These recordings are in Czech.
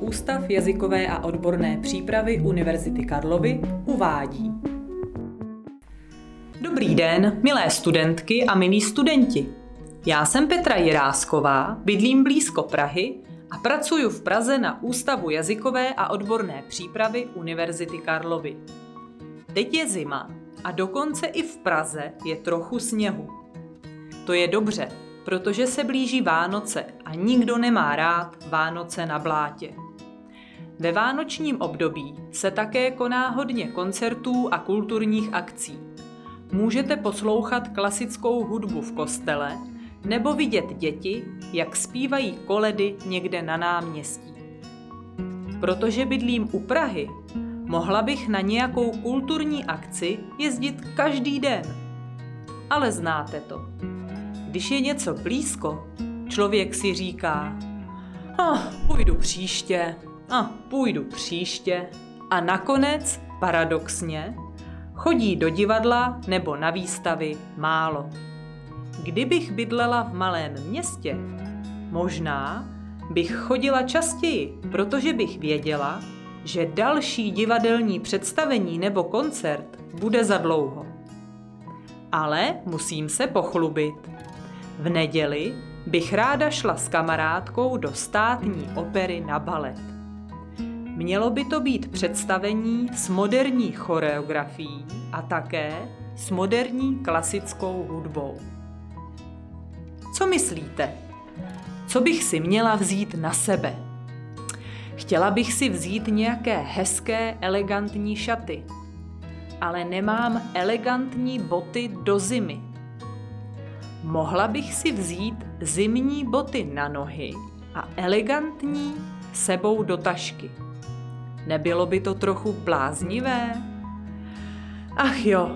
Ústav jazykové a odborné přípravy Univerzity Karlovy uvádí. Dobrý den, milé studentky a milí studenti. Já jsem Petra Jirásková, bydlím blízko Prahy a pracuji v Praze na Ústavu jazykové a odborné přípravy Univerzity Karlovy. Teď je zima a dokonce i v Praze je trochu sněhu. To je dobře, protože se blíží Vánoce a nikdo nemá rád Vánoce na blátě. Ve vánočním období se také koná hodně koncertů a kulturních akcí. Můžete poslouchat klasickou hudbu v kostele nebo vidět děti, jak zpívají koledy někde na náměstí. Protože bydlím u Prahy, mohla bych na nějakou kulturní akci jezdit každý den. Ale znáte to. Když je něco blízko, člověk si říká, ah, půjdu příště, a ah, půjdu příště. A nakonec, paradoxně, chodí do divadla nebo na výstavy málo. Kdybych bydlela v malém městě, možná bych chodila častěji, protože bych věděla, že další divadelní představení nebo koncert bude za dlouho. Ale musím se pochlubit. V neděli bych ráda šla s kamarádkou do státní opery na balet. Mělo by to být představení s moderní choreografií a také s moderní klasickou hudbou. Co myslíte? Co bych si měla vzít na sebe? Chtěla bych si vzít nějaké hezké, elegantní šaty, ale nemám elegantní boty do zimy. Mohla bych si vzít zimní boty na nohy a elegantní sebou do tašky. Nebylo by to trochu bláznivé? Ach jo,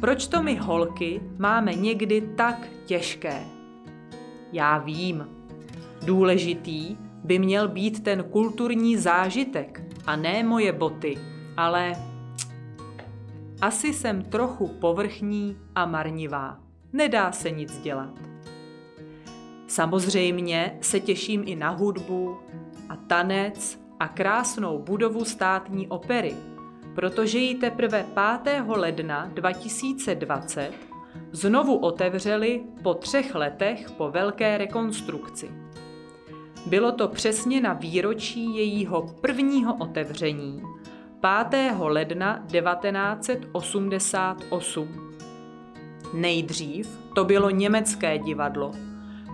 proč to my holky máme někdy tak těžké? Já vím. Důležitý by měl být ten kulturní zážitek a ne moje boty, ale asi jsem trochu povrchní a marnivá. Nedá se nic dělat. Samozřejmě se těším i na hudbu a tanec a krásnou budovu státní opery, protože ji teprve 5. ledna 2020 znovu otevřeli po třech letech po velké rekonstrukci. Bylo to přesně na výročí jejího prvního otevření 5. ledna 1988. Nejdřív to bylo německé divadlo,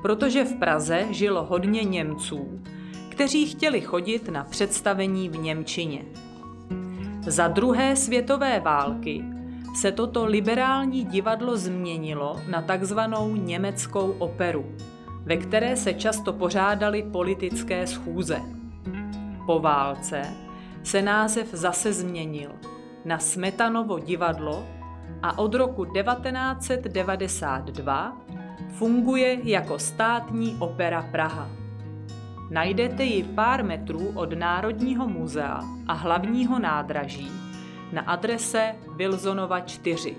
protože v Praze žilo hodně Němců, kteří chtěli chodit na představení v Němčině. Za druhé světové války se toto liberální divadlo změnilo na takzvanou německou operu, ve které se často pořádaly politické schůze. Po válce se název zase změnil na Smetanovo divadlo a od roku 1992 funguje jako státní opera Praha. Najdete ji pár metrů od Národního muzea a hlavního nádraží na adrese Wilsonova 4.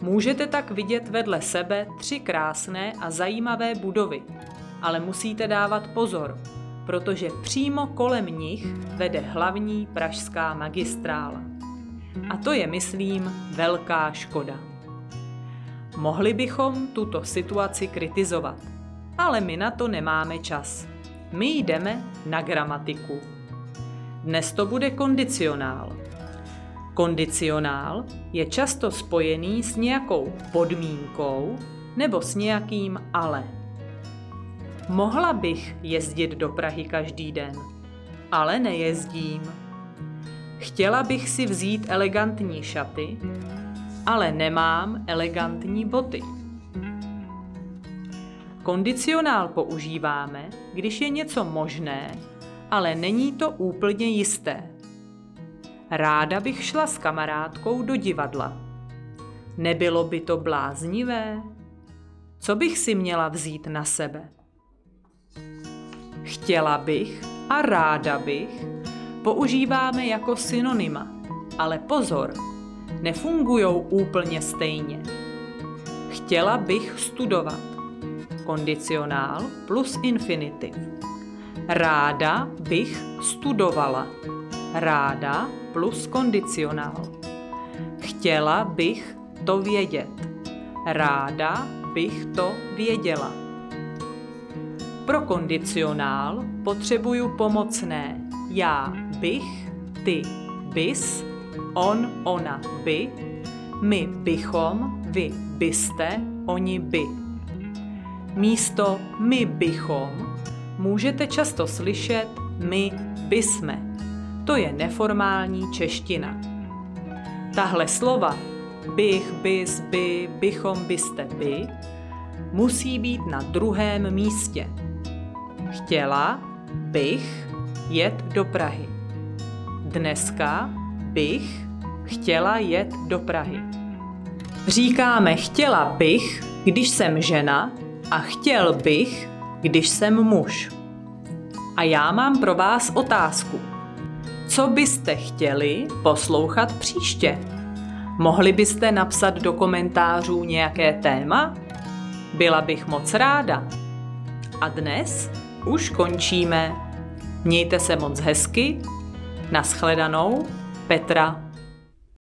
Můžete tak vidět vedle sebe tři krásné a zajímavé budovy, ale musíte dávat pozor, protože přímo kolem nich vede hlavní pražská magistrála. A to je, myslím, velká škoda. Mohli bychom tuto situaci kritizovat, ale my na to nemáme čas. My jdeme na gramatiku. Dnes to bude kondicionál. Kondicionál je často spojený s nějakou podmínkou nebo s nějakým ale. Mohla bych jezdit do Prahy každý den, ale nejezdím. Chtěla bych si vzít elegantní šaty, ale nemám elegantní boty. Kondicionál používáme, když je něco možné, ale není to úplně jisté. Ráda bych šla s kamarádkou do divadla. Nebylo by to bláznivé? Co bych si měla vzít na sebe? Chtěla bych a ráda bych používáme jako synonyma, ale pozor, nefungují úplně stejně. Chtěla bych studovat. kondicionál plus infinitiv. Ráda bych studovala. Ráda plus kondicionál. Chtěla bych to vědět. Ráda bych to věděla. Pro kondicionál potřebuju pomocné já bych, ty bys, on, ona by, my bychom, vy byste, oni by. Místo my bychom můžete často slyšet my bysme. To je neformální čeština. Tahle slova bych, bys, by, bychom, byste, by musí být na druhém místě. Chtěla bych jet do Prahy. Dneska bych chtěla jet do Prahy. Říkáme chtěla bych, když jsem žena a chtěl bych, když jsem muž. A já mám pro vás otázku. Co byste chtěli poslouchat příště? Mohli byste napsat do komentářů nějaké téma? Byla bych moc ráda. A dnes už končíme. Mějte se moc hezky. Naschledanou, Petra